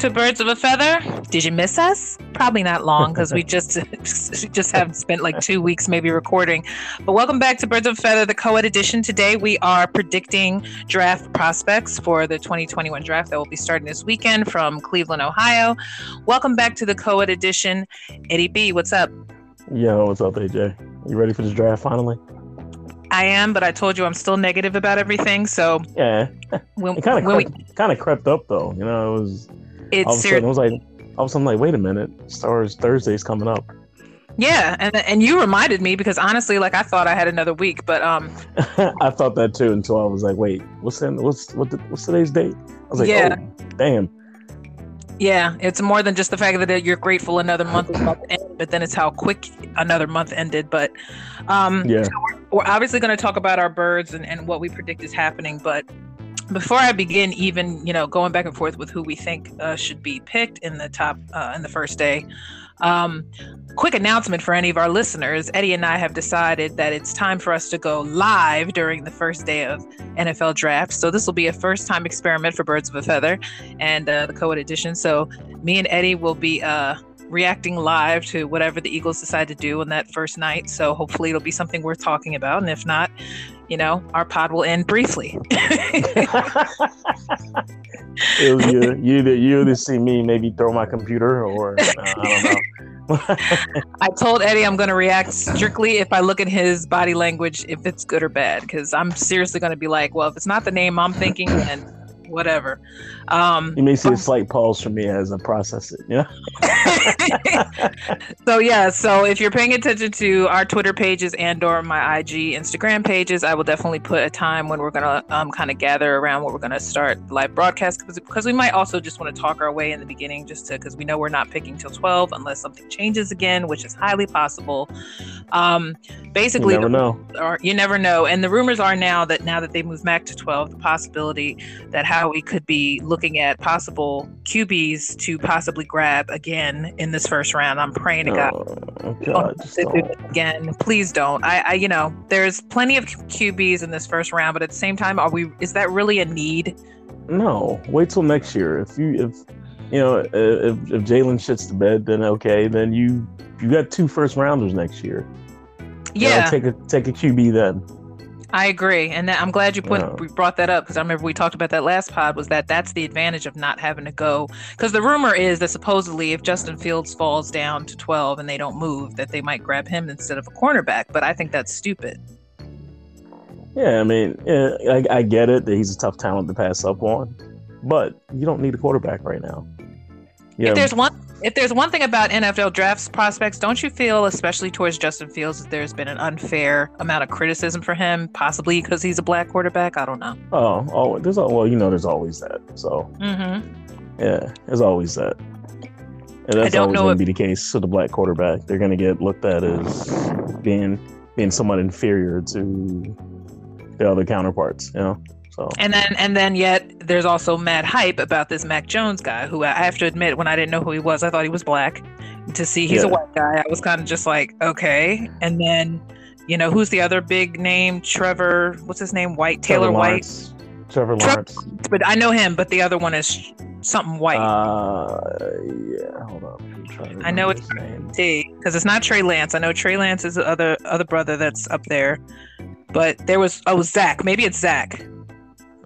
to Birds of a Feather. Did you miss us? Probably not long because we just just have spent like two weeks maybe recording. But welcome back to Birds of a Feather, the co-ed edition. Today we are predicting draft prospects for the 2021 draft that will be starting this weekend from Cleveland, Ohio. Welcome back to the co-ed edition. Eddie B, what's up? Yo, what's up, AJ? You ready for this draft finally? I am, but I told you I'm still negative about everything. So Yeah, when, it kind of when we, kind of crept up though. You know, it was all it's of a serious. sudden it was like all of a sudden like, wait a minute, Star Wars Thursday's coming up. Yeah, and and you reminded me because honestly, like I thought I had another week, but um, I thought that too until I was like, wait, what's in what's what the, what's today's date? I was like, Yeah. oh, damn. yeah, it's more than just the fact that you're grateful another month is about to end, but then it's how quick another month ended. But um, Yeah, we're obviously going to talk about our birds and, and what we predict is happening but before i begin even you know going back and forth with who we think uh, should be picked in the top uh, in the first day um, quick announcement for any of our listeners. Eddie and i have decided that it's time for us to go live during the first day of nfl draft. So this will be a first time experiment for birds of a feather and uh, the co-ed edition. So me and eddie will be uh, reacting live to whatever the Eagles decide to do on that first night. So hopefully it'll be something worth talking about. And if not, you know, our pod will end briefly. it was you. You either you either see me maybe throw my computer or uh, I don't know. I told Eddie I'm going to react strictly if I look at his body language, if it's good or bad, because I'm seriously going to be like, well, if it's not the name I'm thinking, then whatever. Um, you may see a slight pause from me as I process it. Yeah. so yeah so if you're paying attention to our twitter pages and or my ig instagram pages i will definitely put a time when we're gonna um, kind of gather around what we're gonna start live broadcast because we might also just want to talk our way in the beginning just to because we know we're not picking till 12 unless something changes again which is highly possible um You basically never the- know. or you never know. And the rumors are now that now that they move back to 12, the possibility that how we could be looking at possible QBs to possibly grab again in this first round. I'm praying to God. Oh, God, oh, do don't. again, please don't. I, I, you know, there's plenty of QBs in this first round, but at the same time, are we? Is that really a need? No, wait till next year. If you if you know if if Jalen shits the bed, then okay, then you you got two first rounders next year. You know, Yeah, take a take a QB then. I agree, and that, I'm glad you put Yeah. we brought that up because I remember we talked about that last pod. Was that that's the advantage of not having to go because the rumor is that supposedly if Justin Fields falls down to 12 and they don't move, that they might grab him instead of a cornerback. But I think that's stupid. Yeah, I mean, yeah, I, I get it that he's a tough talent to pass up on, but you don't need a quarterback right now. Yeah, If there's one if there's one thing about NFL drafts prospects, don't you feel, especially towards Justin Fields, that there's been an unfair amount of criticism for him, possibly because he's a black quarterback? I don't know. oh, oh, there's al- well, you know, there's always that. So Mm-hmm. yeah, there's always that. And that's always going if- to be the case to the black quarterback. They're going to get looked at as being being somewhat inferior to the other counterparts. You know, so And then and then yet there's also mad hype about this Mac Jones guy, who I have to admit, when I didn't know who he was, I thought he was black. To see he's a white guy, I was kind of just like, okay. And then, you know, who's the other big name? Trevor, what's his name? White, Taylor Trevor White. Lawrence, Trevor Tre- Lawrence. But I know him, but the other one is something white. Uh, yeah, hold on. I'm trying I know it's-. T because it's not Trey Lance. I know Trey Lance is the other other brother that's up there, but there was oh Zach. Maybe it's Zach.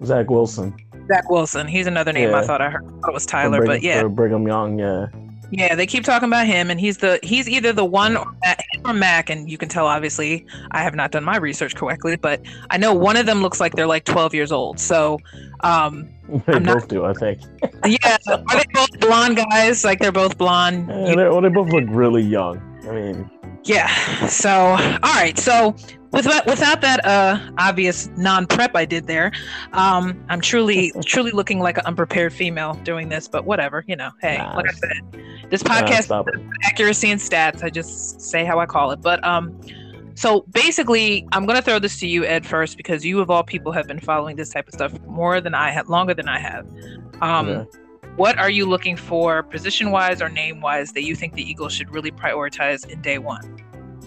Zach Wilson. Zach Wilson. He's another name I thought I heard. I thought it was Tyler, but yeah, Brigham Young. Yeah, yeah. They keep talking about him, and he's the he's either the one or Mac, him or Mac, and you can tell obviously I have not done my research correctly, but I know one of them looks like they're like 12 years old. So, um, they I'm not- both do. I think. yeah, are they both blonde guys? Like they're both blonde. Yeah, You- they, well, they both look really young. I mean, Yeah. So, all right. So, without without that uh, obvious non-prep I did there, um, I'm truly truly looking like an unprepared female doing this. But whatever, you know. Hey, Nah, like I said, this podcast it. accuracy and stats. I just say how I call it. But um, so basically, I'm gonna throw this to you, Ed, first because you of all people have been following this type of stuff more than I have, longer than I have. Um, Okay. what are you looking for, position wise or name wise, that you think the Eagles should really prioritize in day one?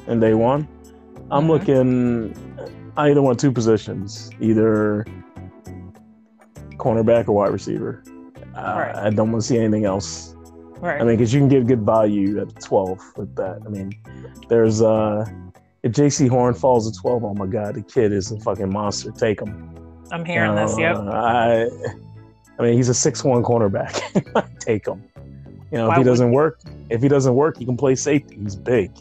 In day one, I'm Mhm. looking. I either want two positions, either cornerback or wide receiver. Uh, Right. I don't want to see anything else. Right. I mean, because you can get good value at 12 with that. I mean, there's uh, if Jaycee Horn falls at 12, oh my God, the kid is a fucking monster. Take him. I'm hearing this. Uh, Yep. I, I mean, he's a six-one cornerback. Take him. You know, Why if he doesn't work, if he doesn't work, he can play safety. He's big.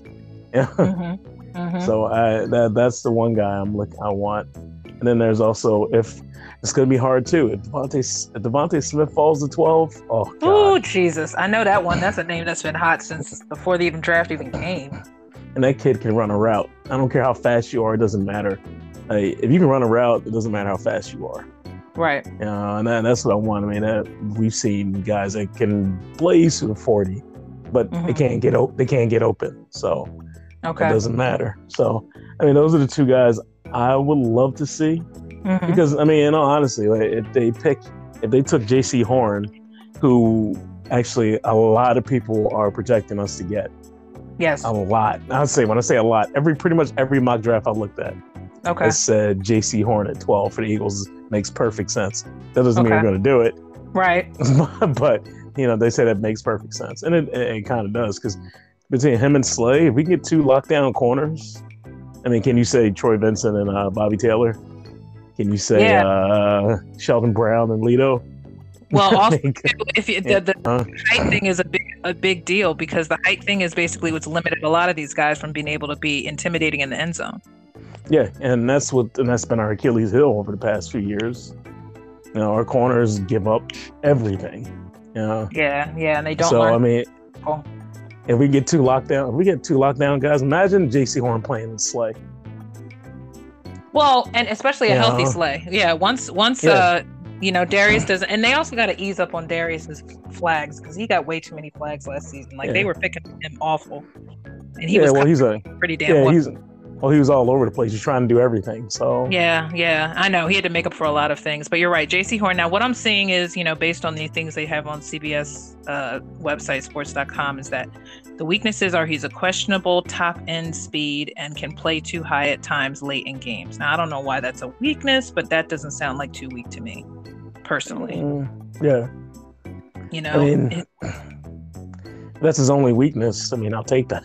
Yeah. hmm hmm So I that that's the one guy I'm look I want. And then there's also if it's gonna be hard too. If Devontae if DeVonta Smith falls to 12, oh Oh. Jesus! I know that one. That's a name that's been hot since before the even draft even came. And that kid can run a route. I don't care how fast you are. It doesn't matter. Like, if you can run a route, it doesn't matter how fast you are. Right. Know, and that, that's what I want. I mean, that, we've seen guys that can blaze to the 40, but they Mhm. can't get op- they can't get open. So Okay. it doesn't matter. So I mean, those are the two guys I would love to see Mhm. because I mean, in all honesty, like, if they pick if they took Jaycee Horn, who actually a lot of people are projecting us to get Yes. a lot. I'd say when I say a lot, every pretty much every mock draft I've looked at Okay. has said Jaycee Horn at 12 for the Eagles makes perfect sense. That doesn't mean Okay. we're going to do it, Right. but you know they say that makes perfect sense, and it, it, kind of does because between him and Slay, if we get two lockdown corners, I mean, can you say Troy Vincent and uh, Bobby Taylor? Can you say Yeah. uh, Sheldon Brown and Lito? Well, also if you, the, the Huh? height thing is a big a big deal because the height thing is basically what's limited a lot of these guys from being able to be intimidating in the end zone. yeah, and that's what and that's been our Achilles heel over the past few years. You know, our corners give up everything. You know, Yeah. Yeah. And they don't so. I mean, Cool. If we get two lockdown, if we get two lockdown guys, imagine Jaycee Horn playing in Slay. Well, and especially a Yeah. healthy Slay. Yeah, once once Yeah. uh you know Darius doesn't, and they also got to ease up on Darius's flags because he got way too many flags last season. Like they were picking him awful, and he yeah, was well, he's a pretty damn yeah, well, he was all over the place. He's trying to do everything. So Yeah, yeah, I know he had to make up for a lot of things, but you're right, Jaycee Horn. Now, what I'm seeing is, you know, based on the things they have on CBS uh, website, sports.com, is that the weaknesses are he's a questionable top end speed and can play too high at times late in games. Now, I don't know why that's a weakness, but that doesn't sound like too weak to me, personally. Mm, yeah, You know, I mean, It- that's his only weakness. I mean, I'll take that.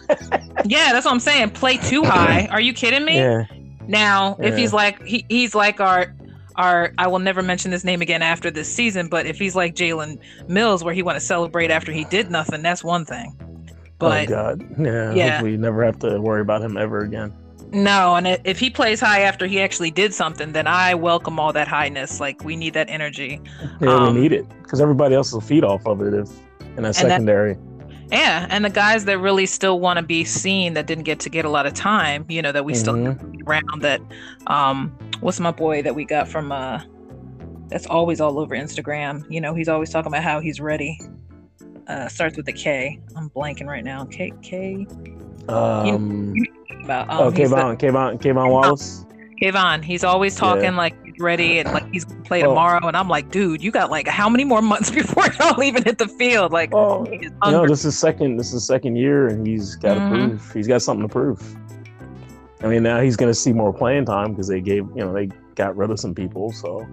yeah, that's what I'm saying. Play too high. Are you kidding me? yeah, Now, if he's like he, he's like our our I will never mention this name again after this season, but if he's like Jalen Mills, where he want to celebrate after he did nothing, that's one thing. oh But god, yeah. Yeah. Hopefully, you never have to worry about him ever again. no, and if he plays high after he actually did something, then I welcome all that highness. Like we need that energy. Yeah, Um, we need it because everybody else will feed off of it if in that that- secondary. Yeah, and the guys that really still want to be seen that didn't get to get a lot of time, you know, that we still Mhm. around that um what's my boy that we got from uh that's always all over Instagram. You know, he's always talking about how he's ready. Uh starts with a K. I'm blanking right now. K K Um, about um, oh, he's the- K'Von, K'Von, K'Von Wallace. K'Von. He's always talking Yeah. like he's ready and like he's gonna play Oh. tomorrow. And I'm like, dude, you got like how many more months before y'all even hit the field? Like Oh, he you know, this is second. This is second year, and he's got to Mhm. prove. He's got something to prove. I mean, now he's to see more playing time because they gave, you know, they got rid of some people. So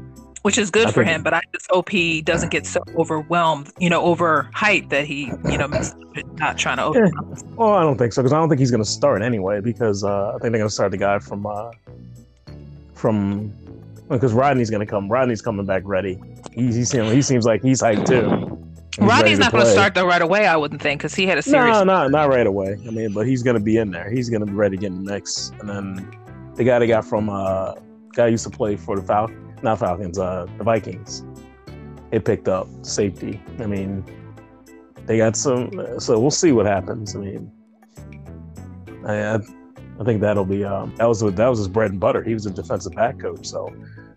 which is good I for him. But I just hope he doesn't get so overwhelmed, you know, over hype that he, you know, messes up with not trying to Yeah. open up. Well, I don't think so because I don't think he's going to start anyway because uh, I think they're going to start the guy from uh, from because Rodney's to come. Rodney's coming back ready. He he seems he seems like he's hyped too. He's Rodney's not to start though right away. I wouldn't think because he had a serious. No, not not right away. I mean, but he's to be in there. He's to be ready to get in the mix. And then the guy they got from uh, guy used to play for the Fal not Falcons, uh, the Vikings. It picked up safety. I mean, they got some. So we'll see what happens. I mean, I, I, I think that'll be um, that was that was his bread and butter. He was a defensive back coach, so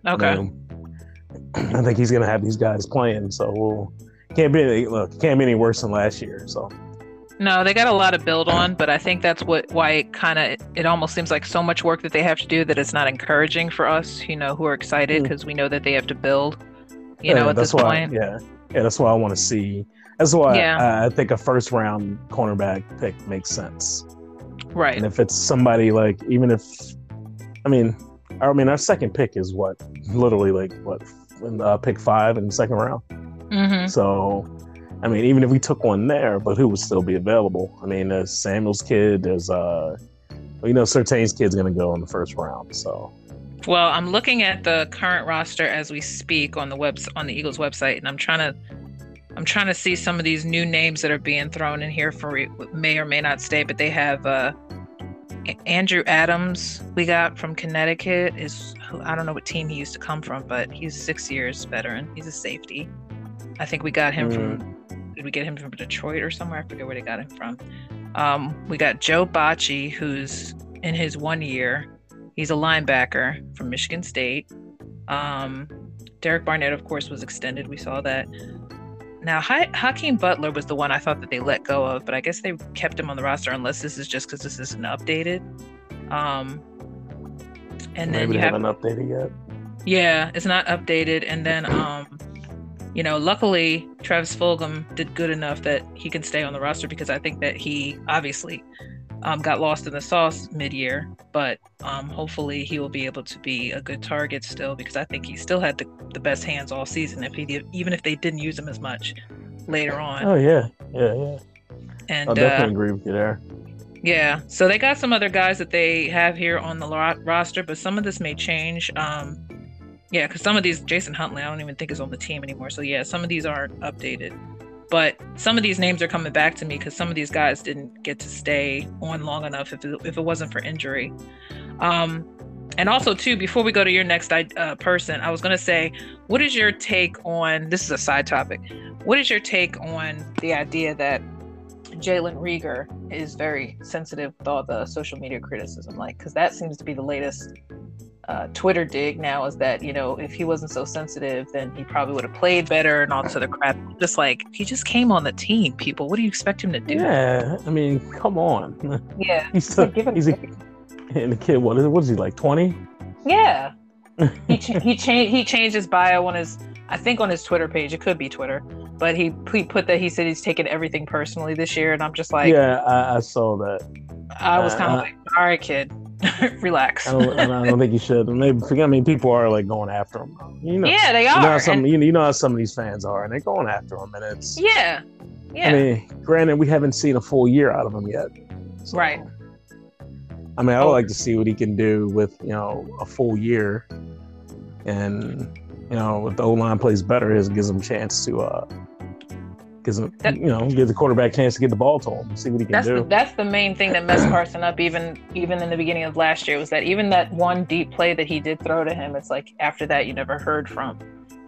okay. I, mean, I think he's gonna have these guys playing. So we'll can't be any, look can't be any worse than last year. So No, they got a lot to build on, but I think that's what why it kind of it almost seems like so much work that they have to do that it's not encouraging for us, you know, who are excited Mm. because we know that they have to build, you Yeah, know, at that's this why, point. Yeah, yeah, that's why I want to see. That's why Yeah. I, I think a first round cornerback pick makes sense. Right. And if it's somebody like, even if, I mean, I mean, our second pick is what, literally like what, in, uh, pick five in the second round. Mm-hmm. So, I mean, even if we took one there, but who would still be available? I mean, there's Samuel's kid. There's uh, you know, Surtain's kid's gonna go in the first round. So, Well, I'm looking at the current roster as we speak on the webs on the Eagles website, and I'm trying to I'm trying to see some of these new names that are being thrown in here for may or may not stay, but they have uh, Andrew Adams we got from Connecticut is who I don't know what team he used to come from, but he's six years veteran. He's a safety. I think we got him from did we get him from Detroit or somewhere? I forget where they got him from. Um, we got Joe Bachie, who's in his one year. He's a linebacker from Michigan State. Um, Derek Barnett, of course, was extended. We saw that. Now, ha- Hakeem Butler was the one I thought that they let go of, but I guess they kept him on the roster unless this is just because this isn't updated. Um, and then maybe you they have haven't updated yet. yeah, it's not updated. And then, um, you know, luckily Travis Fulgham did good enough that he can stay on the roster because I think that he obviously um, got lost in the sauce mid-year, but um, hopefully he will be able to be a good target still because I think he still had the, the best hands all season. If he did, even if they didn't use him as much later on, Oh yeah, yeah, yeah. and I uh, definitely agree with you there. yeah, so they got some other guys that they have here on the ro- roster, but some of this may change. Um, yeah, because some of these, Jason Huntley, I don't even think is on the team anymore. So yeah, some of these aren't updated, but some of these names are coming back to me because some of these guys didn't get to stay on long enough if it, if it wasn't for injury. Um, and also too, before we go to your next uh, person, I was gonna say, what is your take on? This is a side topic. What is your take on the idea that Jalen Reagor is very sensitive with all the social media criticism, like because that seems to be the latest uh, Twitter dig now. Is that you know if he wasn't so sensitive, then he probably would have played better and all this other crap. Just like he just came on the team, people. What do you expect him to do? Yeah, I mean, come on. yeah, he's still, Like, he's a, and the kid. What is what is he like? Twenty? yeah. he cha- he changed he changed his bio on his I think on his Twitter page. It could be Twitter, but he he put that he said he's taken everything personally this year, and I'm just like, yeah, I, I saw that. I was kind of Uh, like, all right, kid, relax. I don't, I don't think you should. Maybe forget. I mean, people are like going after him. You know, yeah, they you know how are. some and- you, you know how some of these fans are, and they're going after him, and it's. yeah, yeah, I mean, granted, we haven't seen a full year out of him yet. so- Right. I mean, I would Oh. like to see what he can do with you know a full year, and you know if the O line plays better, it gives him a chance to uh, him That- you know gives the quarterback a chance to get the ball to him, see what he can that's do. the, that's the main thing that messed Carson up. Even even in the beginning of last year was that even that one deep play that he did throw to him, it's like after that you never heard from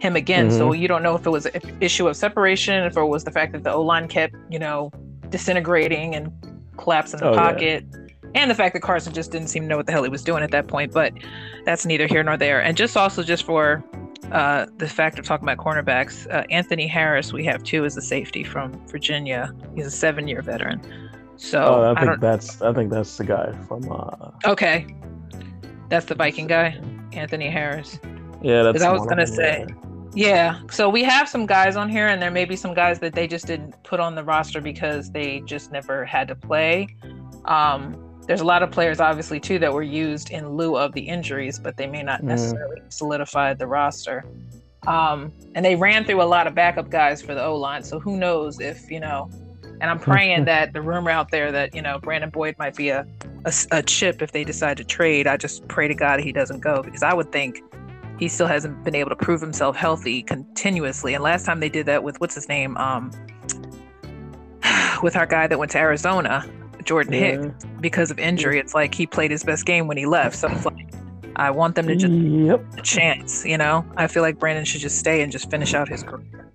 him again. So Mm-hmm. you don't know if it was an issue of separation, if it was the fact that the O line kept you know disintegrating and collapsing the Oh, yeah. pocket. And the fact that Carson just didn't seem to know what the hell he was doing at that point, but that's neither here nor there. And just also just for uh, the fact of talking about cornerbacks, uh, Anthony Harris, we have too as a safety from Virginia. He's a seven-year veteran. So oh, I I, think don't. that's I think that's the guy from uh, Okay, that's the Viking guy, Anthony Harris. yeah. That's I was gonna say. Yeah. So we have some guys on here, and there may be some guys that they just didn't put on the roster because they just never had to play. Um, there's a lot of players, obviously, too, that were used in lieu of the injuries, but they may not necessarily solidify the roster. Um, and they ran through a lot of backup guys for the O line. So who knows if, you know, and I'm praying that the rumor out there that, you know, Brandon Boyd might be a a chip if they decide to trade. I just pray to God he doesn't go because I would think he still hasn't been able to prove himself healthy continuously. And last time they did that with what's his name? Um, with our guy that went to Arizona, Jordan Hicks, because of injury. It's like he played his best game when he left. So it's like I want them to just Yep. a chance, you know? I feel like Brandon should just stay and just finish out his career.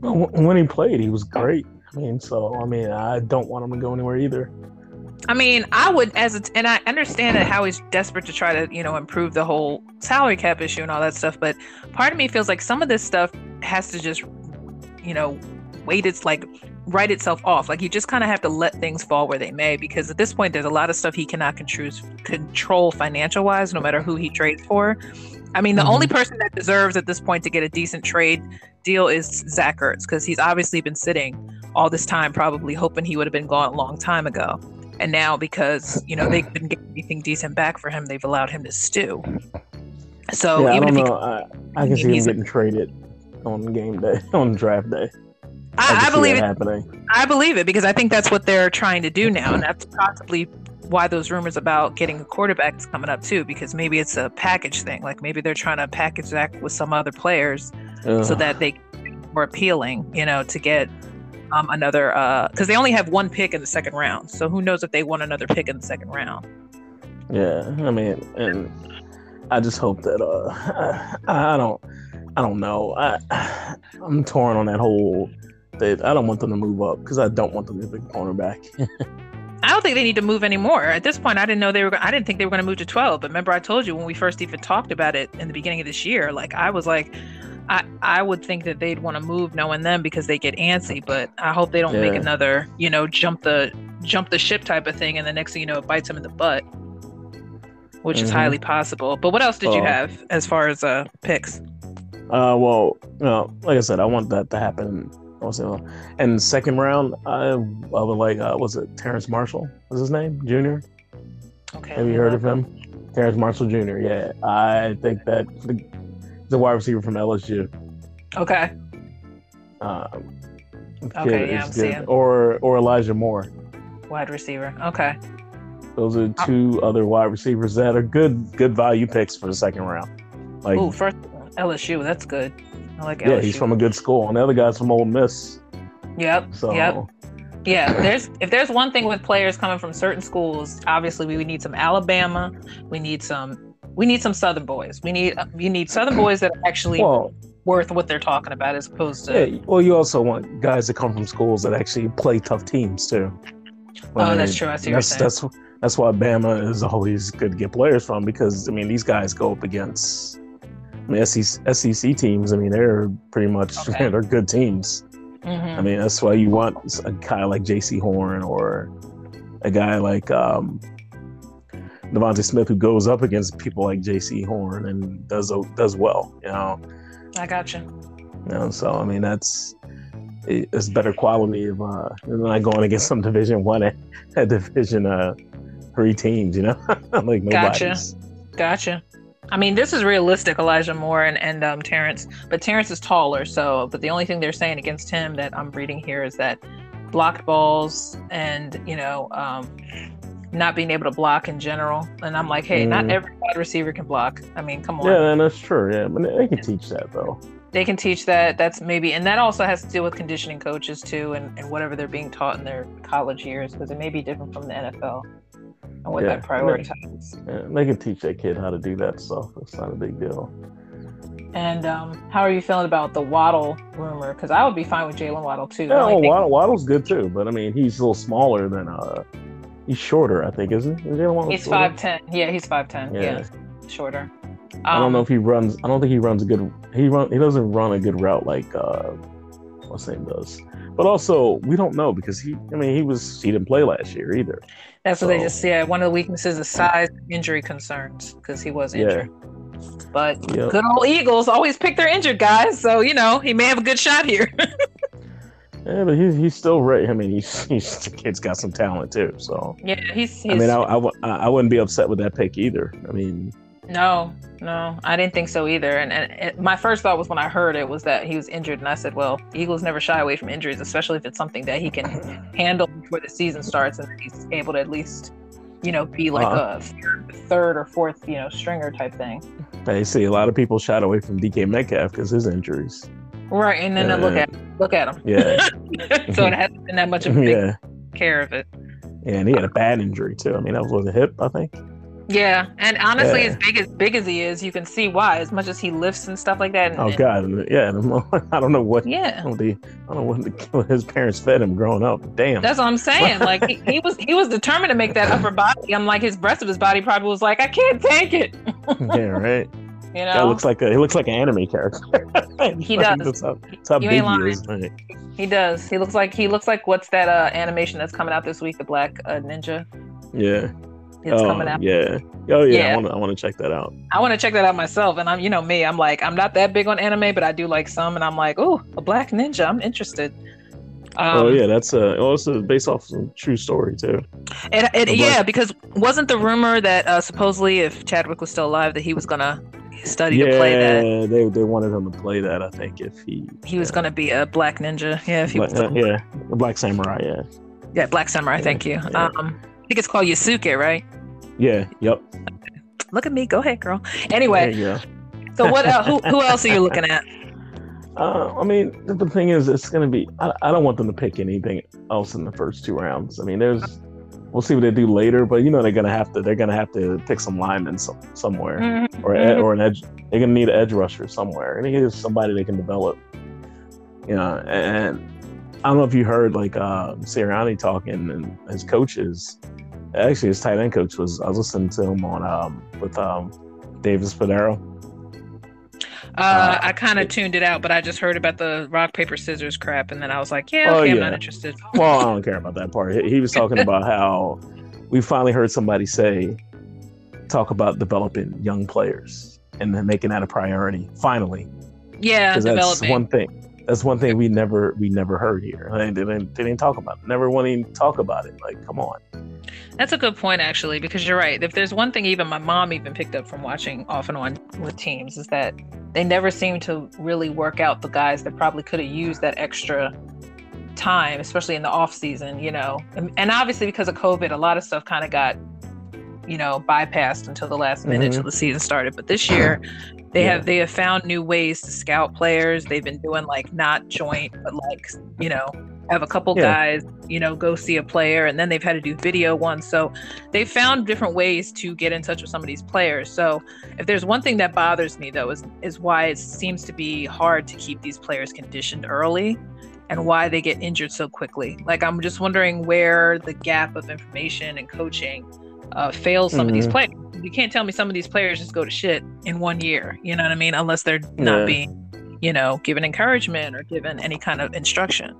Well, When he played, he was great. I mean, so I mean, I don't want him to go anywhere either. I mean, I would as a, and I understand that how he's desperate to try to, you know, improve the whole salary cap issue and all that stuff, but part of me feels like some of this stuff has to just, you know, wait it's like write itself off. Like you just kind of have to let things fall where they may because at this point there's a lot of stuff he cannot control financial wise no matter who he trades for. I mean, the Mhm. only person that deserves at this point to get a decent trade deal is Zach Ertz because he's obviously been sitting all this time, probably hoping he would have been gone a long time ago. And now, because you know they couldn't get anything decent back for him, they've allowed him to stew. So yeah, I even don't if he, know. I, I can see him getting traded. on game day on draft day. I, I believe it. happening. I believe it because I think that's what they're trying to do now, and that's possibly why those rumors about getting a quarterback is coming up too. Because maybe it's a package thing. Like maybe they're trying to package that with some other players Ugh. so that they more appealing. You know, to get um, another because they only have one pick in the second round. So who knows if they want another pick in the second round? Yeah, I mean, and I just hope that uh, I, I don't, I don't know. I, I'm torn on that whole. That I don't want them to move up because I don't want them to be cornerback. I don't think they need to move anymore. At this point, I didn't know they were. I didn't think they were going to move to 12. But remember, I told you when we first even talked about it in the beginning of this year. Like I was like, I I would think that they'd want to move knowing them because they get antsy. But I hope they don't make another, you know, jump the jump the ship type of thing, and the next thing you know, it bites them in the butt, which is Mhm. highly possible. But what else did you have as far as uh picks? Uh, well, no, like I said, I want that to happen. Also, and second round, I, I would like. Uh, was it Terrence Marshall? Was his name Junior? Okay, Have you heard of him? Terrence Marshall Jr. Yeah, I think that the, the wide receiver from LSU. Okay, Um, Okay, yeah, I'm good. seeing. Or or Elijah Moore. wide receiver. Okay, Those are two other wide receivers that are good good value picks for the second round. Like, oh, first LSU. That's good. I like LSU. yeah, he's from a good school, and the other guy's from Ole Miss. Yep. So Yep. Yeah, there's if there's one thing with players coming from certain schools, obviously we, we need some Alabama, we need some we need some Southern boys. We need uh, you need Southern boys that are actually well, worth what they're talking about as opposed to yeah. Well, you also want guys that come from schools that actually play tough teams too. Oh, that's true. I see what you're that's, saying. That's that's why Bama is always good to get players from because I mean these guys go up against I mean SEC, SEC teams. I mean they're pretty much Okay. they're good teams. Mhm. I mean, that's why you want a guy like Jaycee Horn or a guy like um, DeVonta Smith who goes up against people like Jaycee Horn and does does well. You know, I got you. know. So I mean, that's it's better quality of uh, than not going against some Division One, a Division uh, three teams. You know, like nobody's. Gotcha. Gotcha. I mean, this is realistic, Elijah Moore and, and um, Terrence, but Terrence is taller. So, but the only thing they're saying against him that I'm reading here is that blocked balls and, you know, um, not being able to block in general. And I'm like, hey, not Mm. every wide receiver can block. I mean, come on. Yeah, and that's true. Yeah, but they can teach that though. They can teach that. That's maybe, and that also has to do with conditioning coaches too and, and whatever they're being taught in their college years because it may be different from the NFL and what Yeah. that prioritizes. Yeah, they can teach that kid how to do that stuff. It's not a big deal. And um, how are you feeling about the Waddle rumor? Because I would be fine with Jaylen Waddle too. The Yeah, well, thing- Waddle, Waddle's good too, but I mean, he's a little smaller than uh, he's shorter, I think, isn't he? Is he's shorter? five ten. Yeah, he's five ten. Yeah. Yeah. shorter. I don't know Um, if he runs. I don't think he runs a good. He run. He doesn't run a good route like uh, what's name does. But also, we don't know because he. I mean, he was. He didn't play last year either. That's what they just said. One of the weaknesses is size injury concerns because he was Yeah. injured. But Yep. good old Eagles always pick their injured guys, so you know he may have a good shot here. Yeah, but he's he's still right. I mean, he's he's the kid's got some talent too. So yeah, he's. he's I mean, I, I I wouldn't be upset with that pick either. I mean, No, no, I didn't think so either. And, and it, my first thought was when I heard it was that he was injured, and I said, "Well, Eagles never shy away from injuries, especially if it's something that he can handle before the season starts, and he's able to at least, you know, be like Uh-huh. a third, or fourth, you know, stringer type thing." I see a lot of people shied away from DK Metcalf because his injuries. Right, and then I look at look at him. Yeah, so it hasn't been that much of a big yeah, care of it. yeah, and he had a bad injury too. I mean, that was with a hip, I think. Yeah, and honestly, Yeah. as big as big as he is, you can see why. As much as he lifts and stuff like that. And, Oh God, yeah. I don't know what. I yeah. don't, know, I don't know what, the, what his parents fed him growing up. Damn. That's what I'm saying. Like he, he was he was determined to make that upper body. I'm like his rest of his body probably was like, I can't take it. yeah, right. You That know? looks like a he looks like an anime character. He does. That's how, that's how big he is. Right. he does. He looks like he looks like what's that uh animation that's coming out this week, the black uh, ninja. Yeah. It's oh, coming out. Yeah. Oh yeah. Yeah. I want to. I want to check that out. I want to check that out myself. And I'm you know me, I'm like, I'm not that big on anime, but I do like some and I'm like, oh, a black ninja. I'm interested. Um, oh yeah. That's uh. Also based off some true story too. It, it, A yeah, because wasn't the rumor that uh, supposedly if Chadwick was still alive that he was gonna study to play that. Yeah, they they wanted him to play that. I think if he He was gonna be a black ninja. Yeah, if he Black- was. uh, yeah, the Black Samurai. Yeah, Yeah, Black Samurai. Thank you. Yeah. Um, I think it's called Yasuke, right? yeah, yep. Look at me. Go ahead, girl. Anyway, go. so what? el who, who else are you looking at? Uh, I mean, the, thing is, it's going to be. I, I don't want them to pick anything else in the first two rounds. I mean, there's. We'll see what they do later, but you know they're gonna have to. They're gonna have to pick some linemen some, somewhere, Mhm, or mhm. or an edge. They're gonna need an edge rusher somewhere, and here's somebody they can develop. You know, and I don't know if you heard like uh, Sirianni talking and his coaches. Actually, his tight end coach was. I was listening to him on um, with um, Dave Spadaro. Uh, I kind of tuned it out, but I just heard about the rock paper scissors crap, and then I was like, yeah, Oh, okay, I'm not interested. well, I don't care about that part. He, he was talking about how we finally heard somebody say, talk about developing young players and then making that a priority. Finally, Yeah, that's developing. one thing. That's one thing we never we never heard here. They didn't, they didn't talk about it. Never want to talk about it. Like, come on. That's a good point, actually, because you're right. If there's one thing even my mom even picked up from watching off and on with teams is that they never seem to really work out the guys that probably could have used that extra time, especially in the off season, you know. And, and obviously because of COVID, a lot of stuff kind of got, you know, bypassed until the last minute Mhm. till the season started. But this year, they Yeah. have they have found new ways to scout players. They've been doing like not joint, but like you know, have a couple Yeah. guys, you know, go see a player, and then they've had to do video ones. So they found different ways to get in touch with some of these players. So if there's one thing that bothers me though, is is why it seems to be hard to keep these players conditioned early. And why they get injured so quickly. Like, I'm just wondering where the gap of information and coaching uh, fails some of these Mhm. players. You can't tell me some of these players just go to shit in one year. You know what I mean? Unless they're not Yeah. being, you know, given encouragement or given any kind of instruction.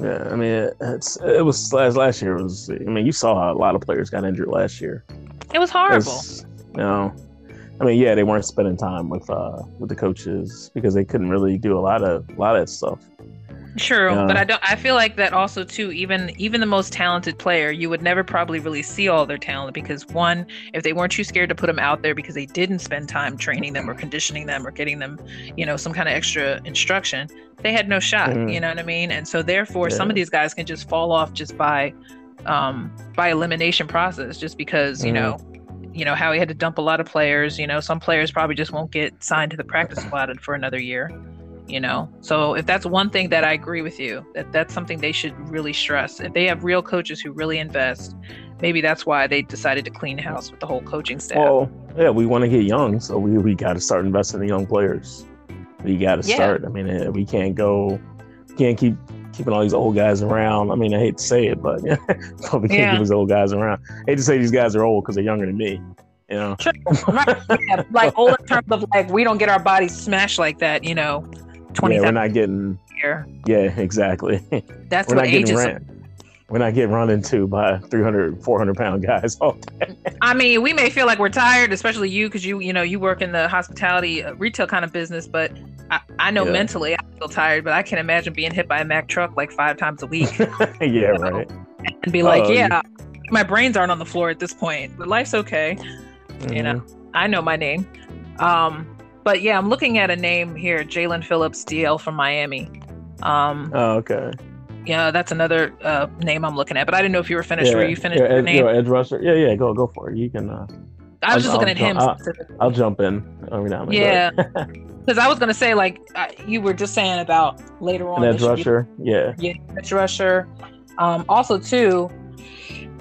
Yeah, I mean, it, it's it was last last year was. I mean, you saw how a lot of players got injured last year. It was horrible. It's- You know, I mean, yeah, they weren't spending time with uh with the coaches because they couldn't really do a lot of a lot of stuff. True, Yeah. but I don't. I feel like that also too. Even even the most talented player, you would never probably really see all their talent because one, if they weren't too scared to put them out there because they didn't spend time training them or conditioning them or getting them, you know, some kind of extra instruction, they had no shot. Mhm. You know what I mean? And so therefore, some of these guys can just fall off just by, um, by elimination process, just because you Mhm. know. You know how he had to dump a lot of players. You know, some players probably just won't get signed to the practice squad for another year you know so if that's one thing that i agree with you that that's something they should really stress if they have real coaches who really invest maybe that's why they decided to clean house with the whole coaching staff Well, yeah, we want to get young, so we we got to start investing in young players. We got to Yeah. start. I mean, eh, we can't go, can't keep keeping all these old guys around. I mean, I hate to say it, but, we can't Yeah. keep these old guys around. I hate to say these guys are old because they're younger than me. You know. Right. yeah, like old in terms of like we don't get our bodies smashed like that you know yeah, we're not getting. year Yeah, exactly. that's we're what not getting ages ran. We're not getting run into by 300, 400 pound guys. all Oh, I mean, we may feel like we're tired, especially you, because you, you know, you work in the hospitality uh, retail kind of business. But I, I know Yeah. mentally I feel tired, but I can't imagine being hit by a Mack truck like five times a week yeah, right. and be like, Oh, yeah, my brains aren't on the floor at this point, but life's okay. You know. I know my name. Um, but yeah, I'm looking at a name here, Jaelan Phillips, DL from Miami. Um, Oh, okay. yeah, that's another uh, name I'm looking at. But I didn't know if you were finished. yeah, Were you finished? yeah, ed, name? edge rusher. Yeah, yeah. Go, go for it. You can. Uh, I was just I'll- looking at I'll him I'll- specifically. I'll jump in every now and then. Yeah, because I was gonna say like uh, you were just saying about later on. An edge there should be- rusher. Yeah. Yeah, edge rusher. Um, also, too,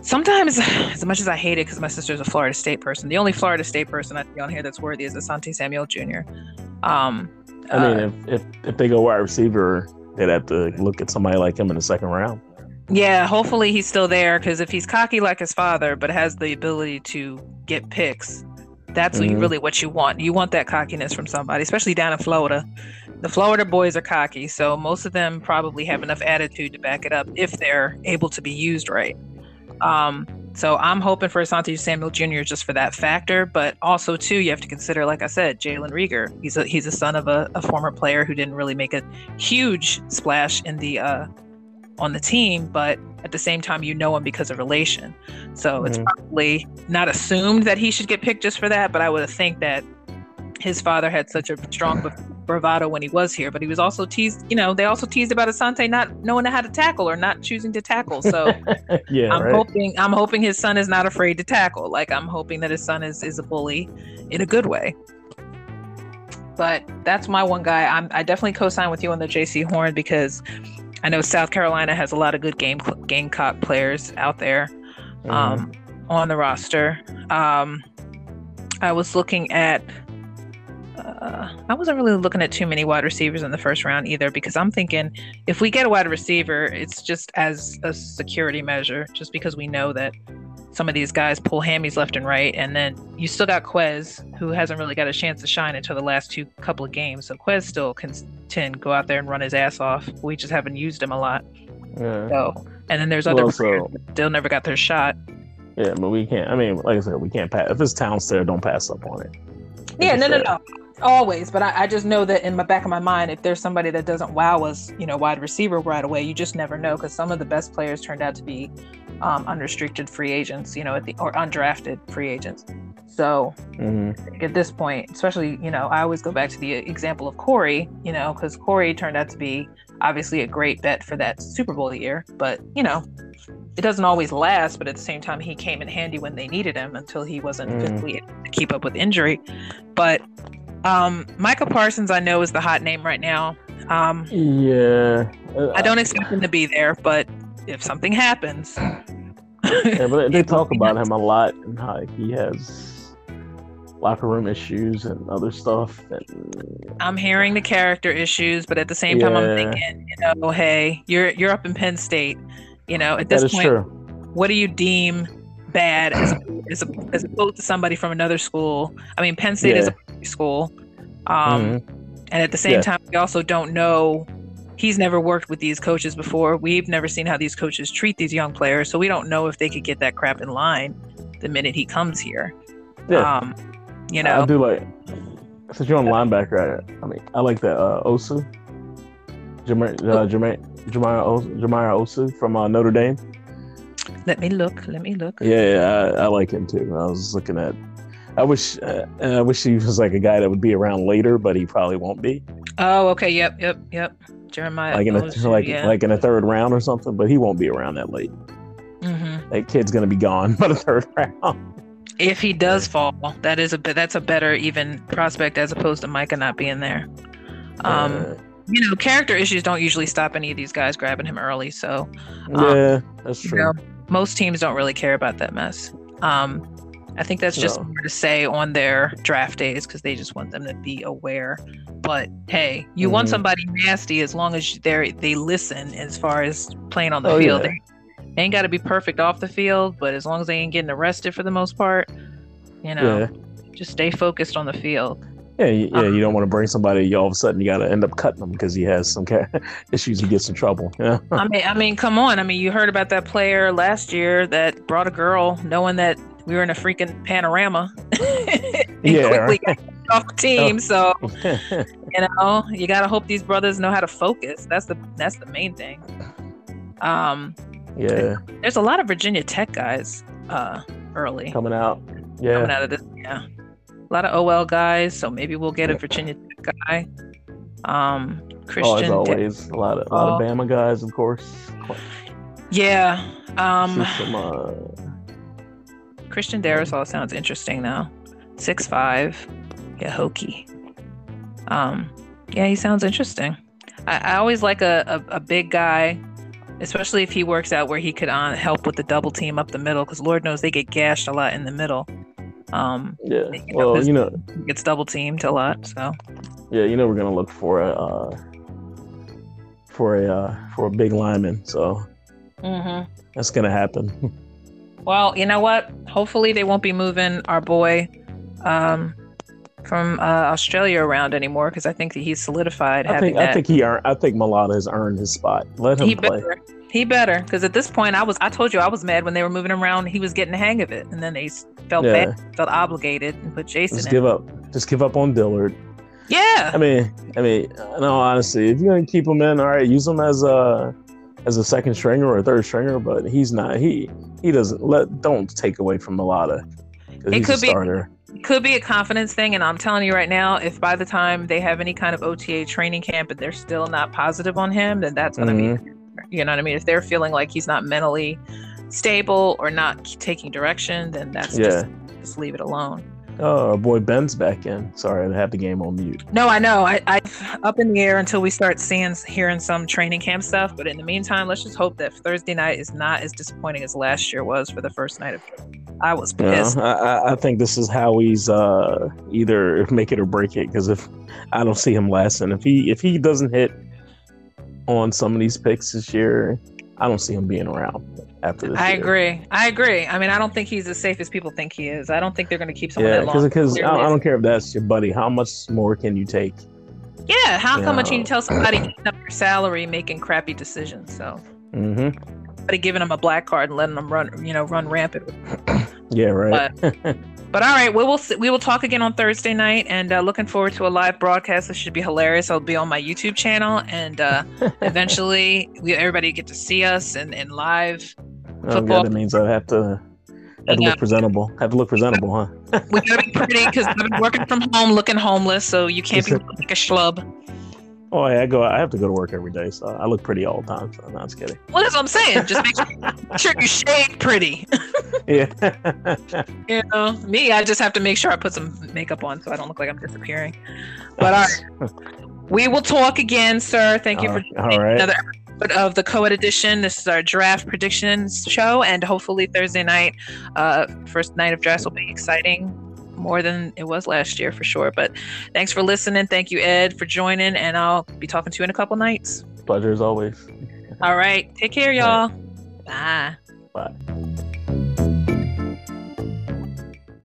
sometimes as much as I hate it because my sister's a Florida State person, the only Florida State person I see on here that's worthy is Asante Samuel Jr. Um, I mean, uh, if, if if they go wide receiver, they'd have to look at somebody like him in the second round. yeah, hopefully he's still there because if he's cocky like his father but has the ability to get picks, that's Mhm. really what you want. You want that cockiness from somebody, especially down in Florida. The Florida boys are cocky, so most of them probably have enough attitude to back it up if they're able to be used right. Um, so I'm hoping for Asante Samuel Jr. just for that factor, but also too, you have to consider, like I said, Jalen Reagor. He's a he's a son of a, a former player who didn't really make a huge splash in the uh, on the team, but at the same time, you know him because of relation. So it's Mhm. probably not assumed that he should get picked just for that, but I would think that his father had such a strong bravado when he was here, but he was also teased. You know, they also teased about Asante not knowing how to tackle or not choosing to tackle. So, yeah, I'm right? hoping I'm hoping his son is not afraid to tackle. Like I'm hoping that his son is is a bully in a good way. But that's my one guy. I'm I definitely co-sign with you on the Jaycee Horn because I know South Carolina has a lot of good game Gamecock players out there Mhm. um, on the roster. Um, I was looking at. Uh, I wasn't really looking at too many wide receivers in the first round either because I'm thinking if we get a wide receiver, it's just as a security measure, just because we know that some of these guys pull hammies left and right, and then you still got Quez, who hasn't really got a chance to shine until the last two couple of games. So Quez still can, can go out there and run his ass off. We just haven't used him a lot. yeah. So, and then there's other Well, so- that still never got their shot. Yeah, but we can't. I mean, like I said, we can't pass. If it's Towns there, don't pass up on it. Yeah, no, I no, no. Always, but I, I just know that in my back of my mind, if there's somebody that doesn't wow us, you know, wide receiver right away, you just never know because some of the best players turned out to be um, unrestricted free agents, you know, at the or undrafted free agents. So Mhm. at this point, especially, you know, I always go back to the example of Corey, you know, because Corey turned out to be obviously a great bet for that Super Bowl year, but you know, it doesn't always last. But at the same time, he came in handy when they needed him until he wasn't Mm. physically able to keep up with injury. But um, Micah Parsons, I know, is the hot name right now. Um, Yeah. I don't expect him to be there, but if something happens, Yeah, but they talk about him a lot and how he has locker room issues and other stuff. And I'm hearing the character issues, but at the same time, I'm thinking, you know, hey, you're you're up in Penn State. You know, at this is point, true. what do you deem bad as as, as opposed to somebody from another school? I mean, Penn State is a school, um, Mhm. and at the same Yeah. time, we also don't know. He's never worked with these coaches before. We've never seen how these coaches treat these young players, so we don't know if they could get that crap in line the minute he comes here. Yeah. Um, you know, I do like. Since you're on linebacker, I, I mean, I like that uh, Osu, Jamar, uh, Jamar, Jamar, Osu, Osu from uh, Notre Dame. let me look. Let me look. Yeah, yeah I, I like him too. I was looking at. I wish, uh, I wish he was like a guy that would be around later, but he probably won't be. Oh, okay. Yep, yep, yep. Jeremiah. Like in a, Ozu, like yeah. like in a third round or something, but he won't be around that late. Mhm. That kid's gonna be gone by the third round. If he does fall, that is a. That's a better even prospect as opposed to Micah not being there. Um, Uh, you know, character issues don't usually stop any of these guys grabbing him early. So yeah, that's you true. know, most teams don't really care about that mess. Um, I think that's just No. more to say on their draft days because they just want them to be aware. But hey, you want Mhm. somebody nasty as long as they they listen as far as playing on the Oh, field. yeah. They ain't got to be perfect off the field, but as long as they ain't getting arrested for the most part, you know, Yeah, just stay focused on the field. yeah, yeah. Um, you don't want to bring somebody. You all of a sudden you got to end up cutting him because he has some ca- issues. He gets in trouble. Yeah, I mean, I mean, come on. I mean, you heard about that player last year that brought a girl, knowing that we were in a freaking panorama, and Yeah, quickly got off the team. So you know, you gotta hope these brothers know how to focus. That's the that's the main thing. Um, yeah. there's a lot of Virginia Tech guys uh, early Coming out. Yeah, coming out of this. Yeah, a lot of OL guys. So maybe we'll get a Virginia Tech guy. Um, oh, Christian. as Da- always, a lot of a lot of Oh. Bama guys, of course. yeah. Um, some, uh, Christian Darrisaw sounds interesting though. Six five, yeah, Hokie. Um, yeah, he sounds interesting. I, I always like a, a, a big guy, especially if he works out where he could on help with the double team up the middle, because Lord knows they get gashed a lot in the middle. Um, yeah. you know, Well, you know, gets double teamed a lot. So yeah, you know, we're gonna look for a uh, for a uh, for a big lineman. So mm-hmm. that's gonna happen. well, you know what? Hopefully they won't be moving our boy um, from uh, Australia around anymore, because I think that he's solidified I think that. I think he earned. I think Mailata has earned his spot. Let him he play. better. He better, because at this point, I was. I told you I was mad when they were moving him around. He was getting the hang of it, and then they felt Yeah. bad, felt obligated, and put Jason Just in. give up. Just give up on Dillard. Yeah, I mean, I mean, no, honestly, if you're gonna keep him in, all right, use him as a as a second stringer or a third stringer, but he's not. He he doesn't let. Don't take away from. 'cause It he's could be- could be a confidence thing, and I'm telling you right now, if by the time they have any kind of OTA training camp and they're still not positive on him, then that's going to Mhm. be, you know what I mean. If they're feeling like he's not mentally stable or not taking direction, then that's Yeah. just just leave it alone. Oh, boy Ben's back in. Sorry, I had the game on mute. No, I know. I, I up in the air until we start seeing hearing some training camp stuff. But in the meantime, let's just hope that Thursday night is not as disappointing as last year was for the first night of. I was pissed. I, I- I think this is how he's uh, either make it or break it. Because if I don't see him lasting, if he if he doesn't hit on some of these picks this year, I don't see him being around after this. I year. agree. I agree. I mean, I don't think he's as safe as people think he is. I don't think they're going to keep someone Yeah, that long. because I, I don't care if that's your buddy. How much more can you take? Yeah, how come much Yeah. you tell somebody eating up your salary, making crappy decisions? So, mm-hmm. somebody giving them a black card and letting them run, you know, run rampant. Yeah, right. But all right, we will we will talk again on Thursday night, and uh, looking forward to a live broadcast. This should be hilarious. I'll be on my YouTube channel, and uh, eventually, we everybody get to see us and in live. oh, football. God, that means I have to have to Yeah. look presentable. Have to look presentable, huh? We gotta be pretty because I've been working from home, looking homeless, so you can't be like a schlub. Oh, yeah, I go. I have to go to work every day, so I look pretty all the time. So I'm just kidding. Well, that's what I'm saying. Just make sure, you shave pretty. Yeah. You know, me, I just have to make sure I put some makeup on so I don't look like I'm disappearing. But all right, we will talk again, sir. Thank you for all right. another episode of the co-ed edition. This is our draft predictions show, and hopefully Thursday night, uh, first night of drafts will be exciting more than it was last year for sure. But thanks for listening. Thank you, Ed, for joining, and I'll be talking to you in a couple nights. Pleasure as always. All right, take care, y'all. Bye. Bye.